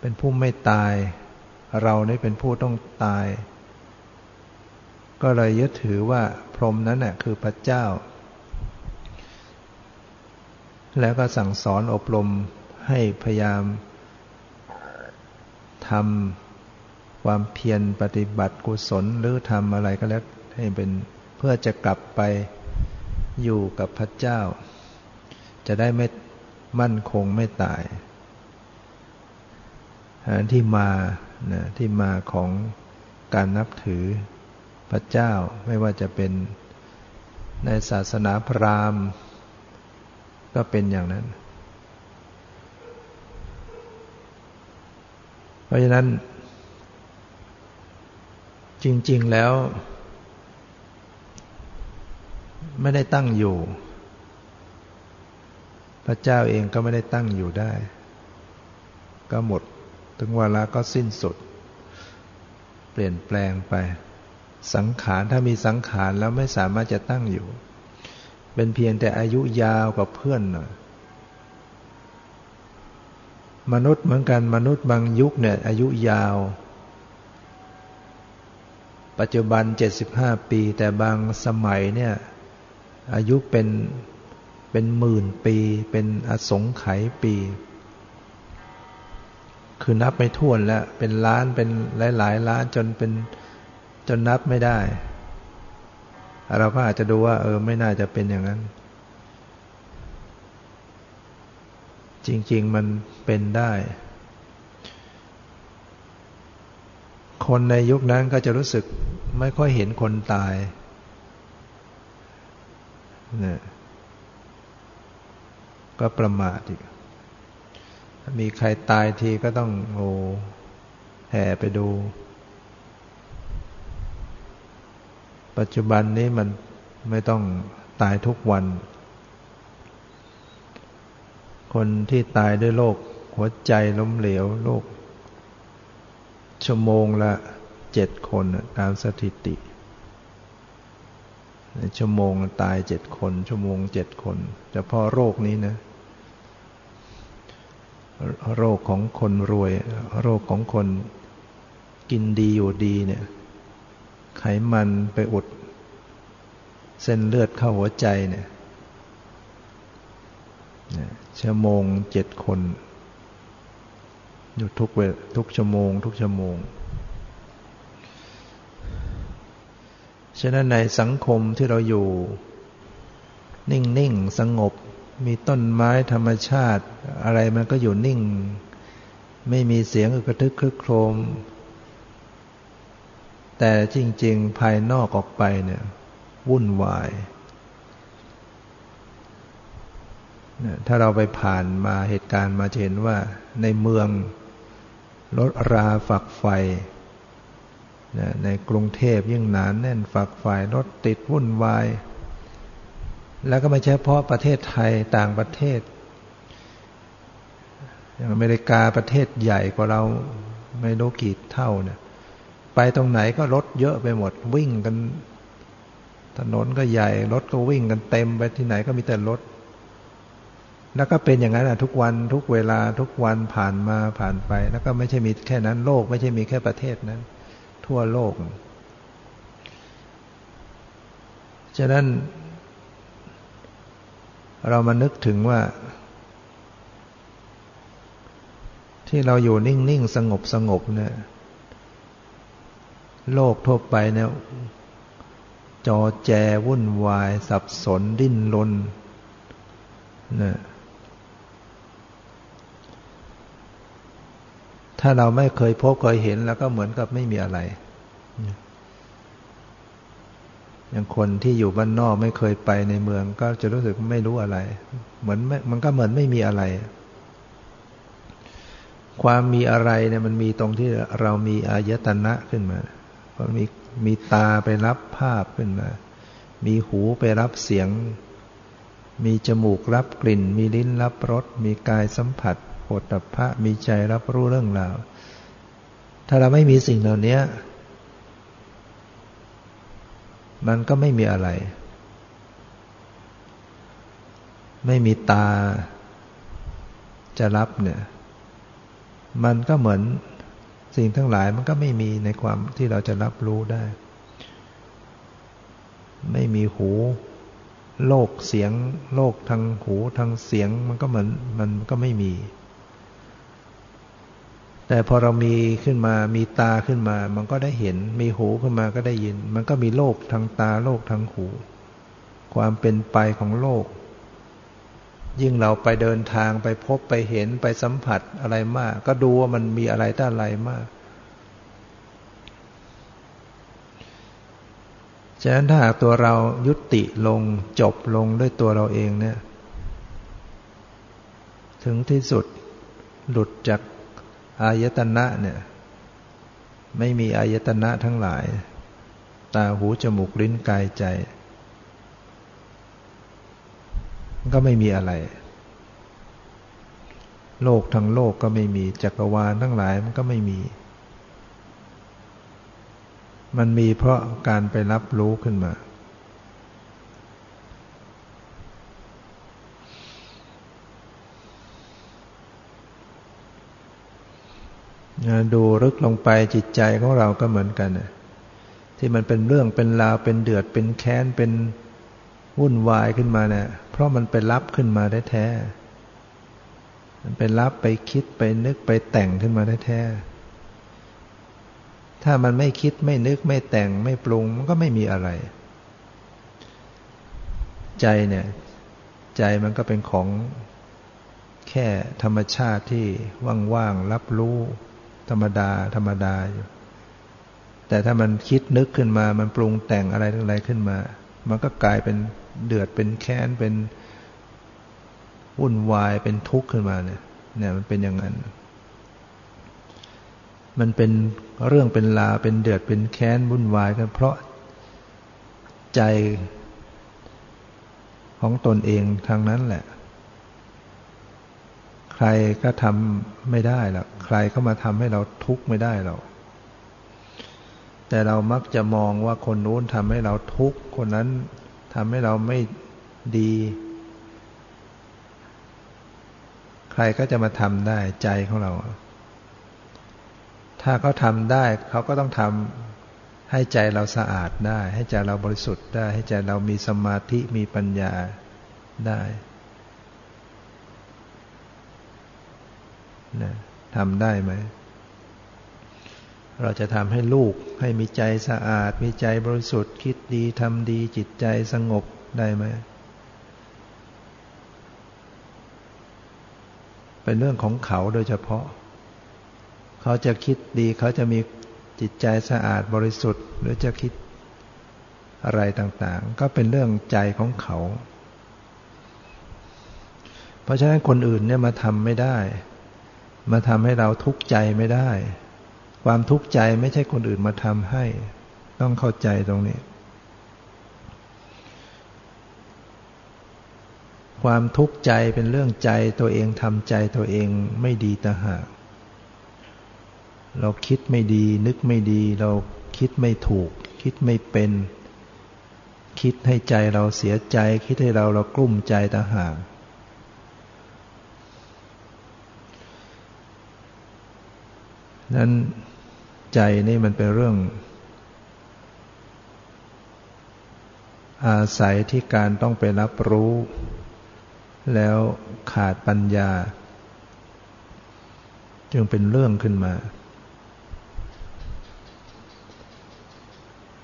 เป็นผู้ไม่ตาย เรานี่เป็นผู้ต้องตาย ก็เลยยึดถือว่าพรหมนั้นแหละคือพระเจ้า แล้วก็สั่งสอนอบรมให้พยายามทำความเพียรปฏิบัติกุศลหรือทำอะไรก็แล้วให้เป็นเพื่อจะกลับไปอยู่กับพระเจ้า จะได้ไม่มั่นคงไม่ตายอันที่มานะที่มาของการนับถือพระเจ้าไม่ว่าจะเป็นในศาสนาพราหมณ์ ก็เป็นอย่างนั้น เพราะฉะนั้น จริง ๆ แล้ว ไม่ได้ตั้งอยู่ พระเจ้าเองก็ไม่ได้ตั้งอยู่ได้ ก็หมด ถึงเวลาก็สิ้นสุด เปลี่ยนแปลงไป สังขารถ้ามีสังขารแล้วไม่สามารถจะตั้งอยู่ เป็นเพียงแต่อายุยาวกว่าเพื่อนหน่อยมนุษย์เหมือนกันมนุษย์บางยุคเนี่ยอายุยาว ปัจจุบัน 75 ปี แต่บางสมัยเนี่ยอายุเป็น เป็นหมื่นปี เป็นอสงไขยปี คือนับไม่ถ้วนแล้วเป็นล้านเป็นหลายๆล้านจนเป็นจนนับไม่ได้ เราก็อาจจะดูว่า เออ ไม่น่าจะเป็นอย่างนั้น จริง ๆ มันเป็นได้ คนในยุคนั้นก็จะรู้สึกไม่ค่อยเห็นคนตายเนี่ย ก็ประมาทอีกมีใครตายทีก็ต้องโอ้แห่ไปดู ปัจจุบันนี้มันไม่ต้องตายทุกวัน คนที่ตายด้วยโรคหัวใจล้มเหลวโรคชั่วโมงละเจ็ดคนตามสถิติ ชั่วโมงตายเจ็ดคน ชั่วโมงเจ็ดคนเฉพาะโรคนี้นะ โรคของคนรวย โรคของคนกินดีอยู่ดีเนี่ย ไขมันไปอุด เส้นเลือดเข้าหัวใจเนี่ยชั่วโมงเจ็ดคน อยู่ทุกเวทุกชั่วโมง ทุกชั่วโมง ฉะนั้นในสังคมที่เราอยู่ นิ่ง ๆ สงบ มีต้นไม้ธรรมชาติ อะไรมันก็อยู่นิ่ง ไม่มีเสียงกระทึกครึกโครม แต่จริง ๆ ภายนอกออกไปเนี่ย วุ่นวายถ้าเราไปผ่านมาเหตุการณ์มาจะเห็นว่าในเมืองรถราฝักไฟ ในกรุงเทพยิ่งหนานแน่นฝักฝ่ายรถติดวุ่นวาย แล้วก็ไม่ใช่เพาะประเทศไทยต่างประเทศอย่างอเมริกาประเทศใหญ่กว่าเราไม่รู้กี่เท่าเนี่ยไปตรงไหนก็รถเยอะไปหมด วิ่งกัน ถนนก็ใหญ่ รถก็วิ่งกันเต็มไปที่ไหนก็มีแต่รถ แล้วก็เป็นอย่างนั้นทุกวันทุกเวลาทุกวันผ่านมาผ่านไป แล้วก็ไม่ใช่มีแค่นั้น โลกไม่ใช่มีแค่ประเทศนั้น ทั่วโลก ฉะนั้น เรามานึกถึงว่า ที่เราอยู่นิ่ง ๆ สงบสงบเนี่ยโลกทั่วไปเนี่ยจอแจวุ่นวาย สับสนดิ้นรนนะถ้าเราไม่เคยพบเคยเห็นแล้วก็เหมือนกับไม่มีอะไร อย่างคนที่อยู่บ้านนอกไม่เคยไปในเมือง ก็จะรู้สึกไม่รู้อะไร เหมือนมันก็เหมือนไม่มีอะไร ความมีอะไรเนี่ยมันมีตรงที่เรามีอายตนะขึ้นมาเพอมีมีตาไปรับภาพขึ้นมา มีหูไปรับเสียง มีจมูกรับกลิ่น มีลิ้นรับรส มีกายสัมผัสโฏฐพะ มีใจรับรู้เรื่องราว ถ้าเราไม่มีสิ่งเหล่านี้ มันก็ไม่มีอะไร ไม่มีตาจะรับเนี่ย มันก็เหมือนสิ่งทั้งหลายมันก็ไม่มีในความที่เราจะรับรู้ได้ ไม่มีหู โลกเสียง โลกทางหูทางเสียงมันก็เหมือนมันก็ไม่มี แต่พอเรามีขึ้นมา มีตาขึ้นมา มันก็ได้เห็น มีหูขึ้นมาก็ได้ยิน มันก็มีโลกทางตาโลกทางหู ความเป็นไปของโลก ยิ่งเราไปเดินทางไปพบไปเห็นไปสัมผัสอะไรมาก ก็ดูว่ามันมีอะไรต้าอะไรมากฉะนั้นถ้าหากตัวเรายุติลงจบลงด้วยตัวเราเองเนี่ย ถึงที่สุดหลุดจาก อายตนะเนี่ย ไม่มีอายตนะทั้งหลาย ตาหูจมูกลิ้นกายใจ ก็ไม่มีอะไร โลกทั้งโลกก็ไม่มีจักรวาลทั้งหลายมันก็ไม่มี มันมีเพราะการไปรับรู้ขึ้นมา ดูลึกลงไปจิตใจของเราก็เหมือนกันที่มันเป็นเรื่องเป็นราวเป็นเดือดเป็นแค้นเป็นวุ่นวายขึ้นมาเนี่ยเพราะมันไปรับขึ้นมาได้แท้มันไปรับไปคิดไปนึกไปแต่งขึ้นมาได้แท้ถ้ามันไม่คิดไม่นึกไม่แต่งไม่ปรุงมันก็ไม่มีอะไร ใจเนี่ย ใจมันก็เป็นของแค่ธรรมชาติที่ว่างๆรับรู้ ธรรมดา ธรรมดาอยู่ แต่ถ้ามันคิดนึกขึ้นมา มันปรุงแต่งอะไรอะไรขึ้นมา มันก็กลายเป็นเดือดเป็นแค้นเป็นวุ่นวายเป็นทุกข์ขึ้นมาเนี่ยเนี่ยมันเป็นอย่างนั้น มันเป็นเรื่องเป็นลาเป็นเดือดเป็นแค้นวุ่นวายกันเพราะใจของตนเองทางนั้นแหละ ใครก็ทำไม่ได้หรอกใครเข้ามาทำให้เราทุกข์ไม่ได้หรอกแต่เรามักจะมองว่าคนนู้นทำให้เราทุกข์ คนนั้นทำให้เราไม่ดี ใครก็จะมาทำได้ใจของเรา ถ้าเขาทำได้เขาก็ต้องทำให้ใจเราสะอาดได้ ให้ใจเราบริสุทธิ์ได้ ให้ใจเรามีสมาธิมีปัญญาได้ นะทำได้ไหม เราจะทำให้ลูกให้มีใจสะอาด มีใจบริสุทธิ์ คิดดีทำดีจิตใจสงบได้ไหม เป็นเรื่องของเขาโดยเฉพาะ เขาจะคิดดีเขาจะมีจิตใจสะอาดบริสุทธิ์ หรือจะคิดอะไรต่างๆ ก็เป็นเรื่องใจของเขา เพราะฉะนั้นคนอื่นเนี่ยมาทำไม่ได้ มาทำให้เราทุกข์ใจไม่ได้ ความทุกข์ใจไม่ใช่คนอื่นมาทำให้ ต้องเข้าใจตรงนี้ ความทุกข์ใจเป็นเรื่องใจตัวเองทำใจตัวเองไม่ดีต่างหากเราคิดไม่ดี นึกไม่ดี เราคิดไม่ถูก คิดไม่เป็น คิดให้ใจเราเสียใจ คิดให้เราเรากลุ้มใจต่างหาก นั้นใจนี่มันเป็นเรื่อง อาศัยที่การต้องไปรับรู้ แล้วขาดปัญญา จึงเป็นเรื่องขึ้นมา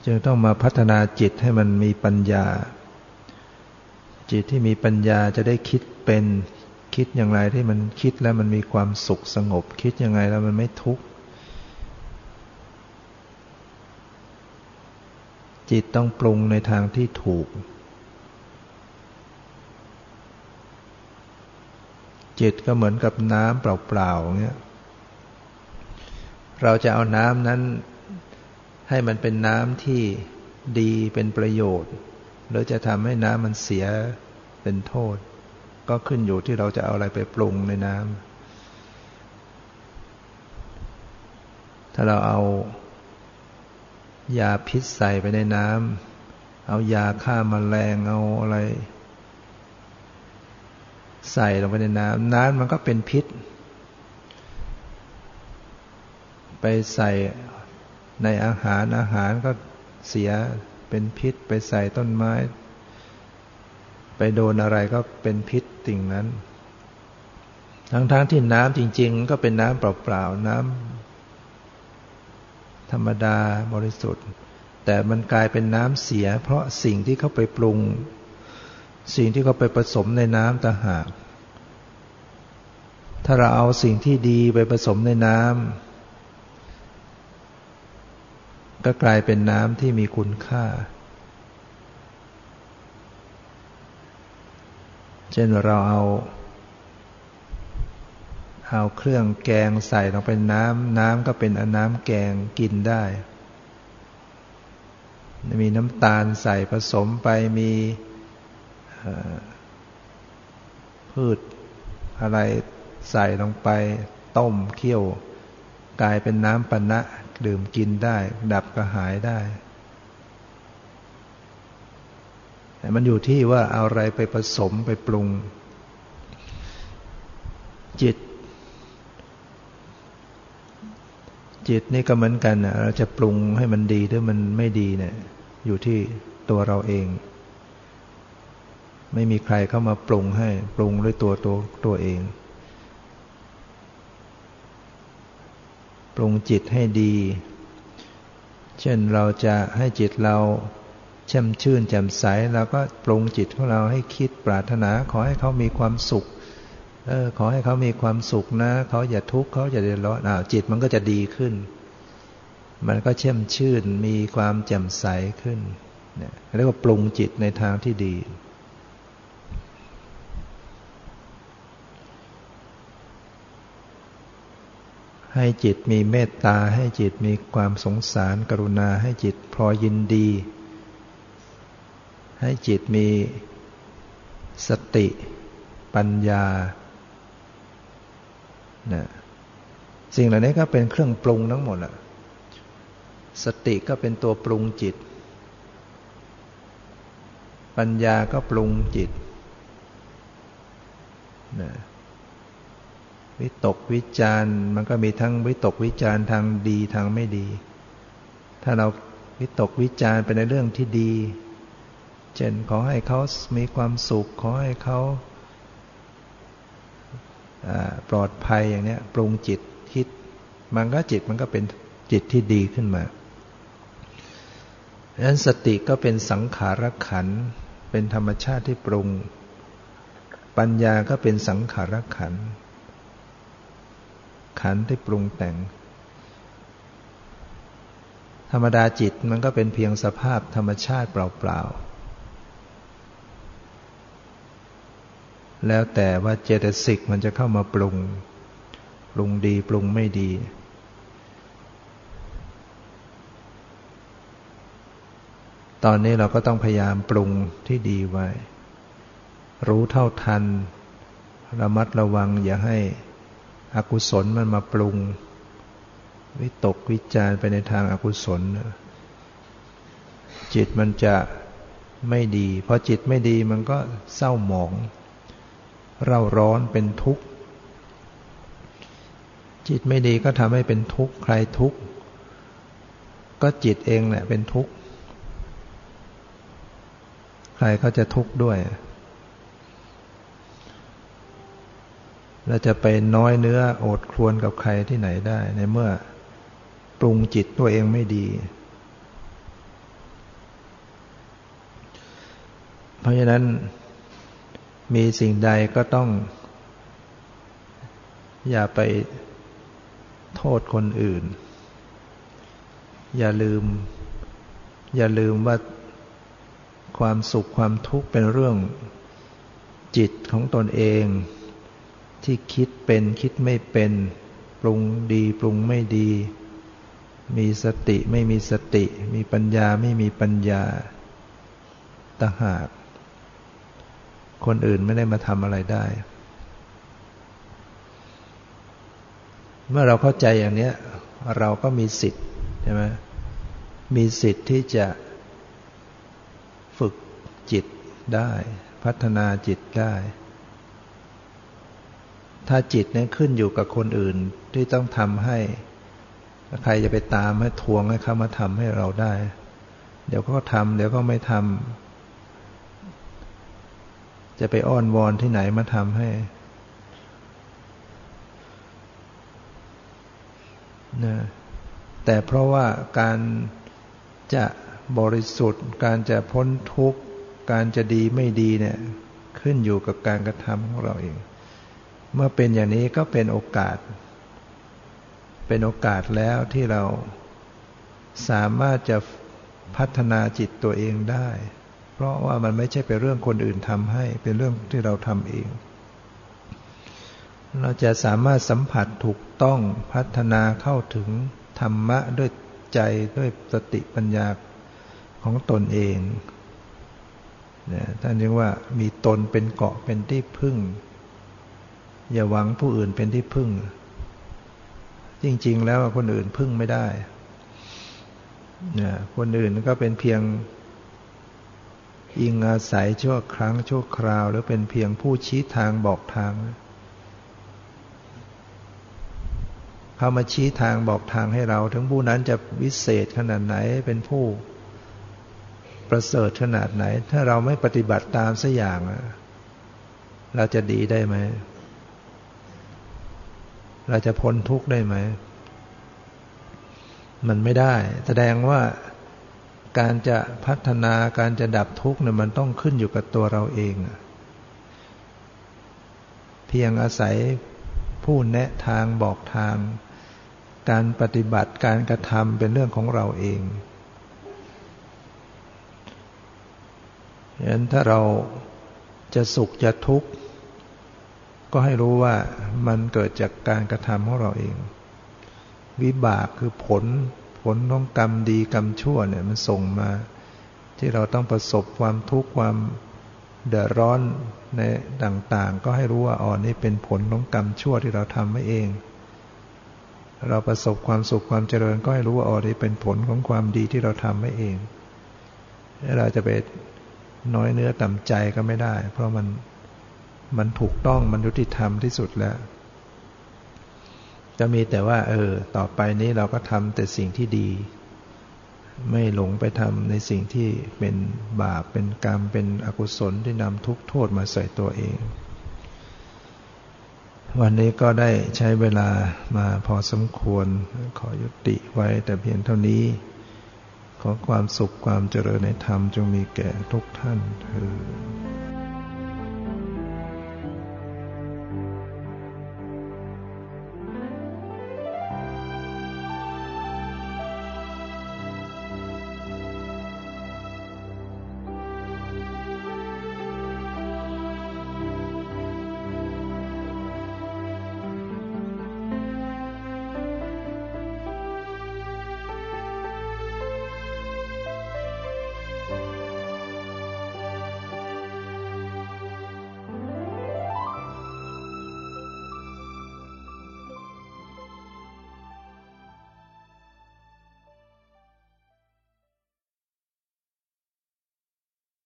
จึงต้องมาพัฒนาจิตให้มันมีปัญญา จิตที่มีปัญญาจะได้คิดเป็นคิดอย่างไรที่มันคิดแล้วมันมีความสุขสงบ คิดยังไงแล้วมันไม่ทุกข์ จิตต้องปรุงในทางที่ถูก จิตก็เหมือนกับน้ำเปล่าๆเงี้ยเราจะเอาน้ำนั้น ให้มันเป็นน้ำที่ดีเป็นประโยชน์ หรือจะทำให้น้ำมันเสียเป็นโทษ ก็ขึ้นอยู่ที่เราจะเอาอะไรไปปรุงในน้ำถ้าเราเอา ยาพิษใส่ไปในน้ำเอายาฆ่ามาแมลงเอาอะไร ใส่ลงไปในน้ำน้ำมันก็เป็นพิษ ไปใส่ในอาหารอาหารก็เสียเป็นพิษ ไปใส่ต้นไม้ ไปโดนอะไรก็เป็นพิษสิ่งนั้น ทั้งๆทที่น้ำจริง ๆ ก็เป็นน้ำเปล่าๆน้ำ ธรรมดาบริสุทธิ์ แต่มันกลายเป็นน้ำเสีย เพราะสิ่งที่เขาไปปรุง สิ่งที่เขาไปผสมในน้ำต่างหาก ถ้าเราเอาสิ่งที่ดีไปผสมในน้ำก็กลายเป็นน้ำที่มีคุณค่า เช่นเราเอา เอาเครื่องแกงใส่ลงไปน้ำน้ำก็เป็นน้ำแกงกินได้ มีน้ำตาลใส่ผสมไปมีพืชอะไรใส่ลงไปต้มเคี่ยว กลายเป็นน้ำปนะดื่มกินได้ ดับกระหายได้ แต่มันอยู่ที่ว่าเอาอะไรไปผสมไปปรุง จิต จิตนี่ก็เหมือนกันนะเราจะปรุงให้มันดีหรือมันไม่ดีเนี่ยอยู่ที่ตัวเราเอง ไม่มีใครเข้ามาปรุงให้ปรุงด้วยตัวตัวตัวเอง ปรุงจิตให้ดี เช่นเราจะให้จิตเราแช่มชื่นแจ่มใสเราก็ปรุงจิตของเราให้คิดปรารถนาขอให้เขามีความสุข เออขอให้เขามีความสุขนะเขาอย่าทุกข์เขาอย่าเดือดร้อนอ้าวจิตมันก็จะดีขึ้น มันก็แช่มชื่นมีความแจ่มใสขึ้นเนี่ยเรียกว่าปรุงจิตในทางที่ดี ให้จิตมีเมตตา ให้จิตมีความสงสาร กรุณา ให้จิตพอยินดี ให้จิตมีสติ ปัญญา นะสิ่งเหล่านี้ก็เป็นเครื่องปรุงทั้งหมดอะสติก็เป็นตัวปรุงจิต ปัญญาก็ปรุงจิตนะวิตกวิจารมันก็มีทั้งวิตกวิจารทางดีทางไม่ดี ถ้าเราวิตกวิจารไปในเรื่องที่ดี เช่นขอให้เขามีความสุข ขอให้เขา ปลอดภัยอย่างนี้ปรุงจิตคิด มันก็จิตมันก็เป็นจิตที่ดีขึ้นมาดังนั้นสติก็เป็นสังขารขัน เป็นธรรมชาติที่ปรุง ปัญญาก็เป็นสังขารขัน ขันที่ปรุงแต่ง ธรรมดาจิตมันก็เป็นเพียงสภาพธรรมชาติเปล่าๆ แล้วแต่ว่าเจตสิกมันจะเข้ามาปรุง ปรุงดีปรุงไม่ดี ตอนนี้เราก็ต้องพยายามปรุงที่ดีไว้ รู้เท่าทัน ระมัดระวังอย่าให้อกุศลมันมาปรุง วิตกวิจารไปในทางอากุศล จิตมันจะไม่ดี พอจิตไม่ดีมันก็เศร้าหมอง เร่าร้อนเป็นทุกข์ จิตไม่ดีก็ทำให้เป็นทุกข์ ใครทุกข์ ก็จิตเองแหละเป็นทุกข์ ใครเขาจะทุกข์ด้วย เราจะไปน้อยเนื้อโอดครวนกับใครที่ไหนได้ ในเมื่อปรุงจิตตัวเองไม่ดีเพราะฉะนั้น มีสิ่งใดก็ต้อง อย่าไปโทษคนอื่น อย่าลืม อย่าลืมว่าความสุขความทุกข์เป็นเรื่องจิตของตนเอง ที่คิดเป็นคิดไม่เป็น ปรุงดีปรุงไม่ดี มีสติไม่มีสติ มีปัญญาไม่มีปัญญาต่างหาก คนอื่นไม่ได้มาทำอะไรได้ เมื่อเราเข้าใจอย่างนี้เราก็มีสิทธิ์ใช่ไหมมีสิทธิ์ที่จะฝึกจิตได้ พัฒนาจิตได้ ถ้าจิตนี่ยขึ้นอยู่กับคนอื่นที่ต้องทำให้ ใครจะไปตามให้ทวงให้เขามาทำให้เราได้ เดี๋ยวก็ทำเดี๋ยวก็ไม่ทำ จะไปอ้อนวอนที่ไหนมาทำให้นะแต่เพราะว่าการจะบริสุทธิ์ การจะพ้นทุกข์ การจะดีไม่ดีเนี่ยขึ้นอยู่กับการกระทำของเราเอง เมื่อเป็นอย่างนี้ก็เป็นโอกาส เป็นโอกาสแล้วที่เราสามารถจะพัฒนาจิตตัวเองได้ เพราะว่ามันไม่ใช่เป็นเรื่องคนอื่นทำให้ เป็นเรื่องที่เราทำเอง เราจะสามารถสัมผัสถูกต้องพัฒนาเข้าถึงธรรมะด้วยใจด้วยสติปัญญาของตนเองท่านเรียกว่ามีตนเป็นเกาะเป็นที่พึ่ง อย่าหวังผู้อื่นเป็นที่พึ่ง จริง ๆ แล้วคนอื่นพึ่งไม่ได้เนี่ยคนอื่นก็เป็นเพียง อิงอาศัยชั่วครั้งชั่วคราว หรือเป็นเพียงผู้ชี้ทางบอกทาง เขามาชี้ทางบอกทางให้เรา ถึงผู้นั้นจะวิเศษขนาดไหนเป็นผู้ ประเสริฐขนาดไหน ถ้าเราไม่ปฏิบัติตามสัอย่าง เราจะดีได้ไหม เราจะพ้นทุกข์ได้ไหม มันไม่ได้ แสดงว่า การจะพัฒนาการจะดับทุกข์เนี่ยมันต้องขึ้นอยู่กับตัวเราเอง เพียงอาศัยผู้แนะทางบอกทาง การปฏิบัติการกระทำเป็นเรื่องของเราเองฉะนั้นถ้าเราจะสุขจะทุกข์ ก็ให้รู้ว่ามันเกิดจากการกระทำของเราเอง วิบากคือผล ลของกรรมดีกรรมชั่วเนี่ยมันส่งมา ที่เราต้องประสบความทุกข์ความเดือดร้อนในต่างๆ ก็ให้รู้ว่าอ๋อนี่เป็นผลของกรรมชั่วที่เราทำไว้เอง เราประสบความสุขความเจริญก็ให้รู้ว่าอ๋อนี่เป็นผลของความดีที่เราทำไว้เองเราจะไปน้อยเนื้อต่ำใจก็ไม่ได้ เพราะมันมันถูกต้องมันยุติธรรมที่สุดแล้ว จะมีแต่ว่า เออ ต่อไปนี้เราก็ทำแต่สิ่งที่ดี ไม่หลงไปทำในสิ่งที่เป็นบาปเป็นกรรมเป็นอกุศลที่นำทุกโทษมาใส่ตัวเอง วันนี้ก็ได้ใช้เวลามาพอสมควรขอยุติไว้แต่เพียงเท่านี้ ขอความสุขความเจริญในธรรมจงมีแก่ทุกท่านเธอ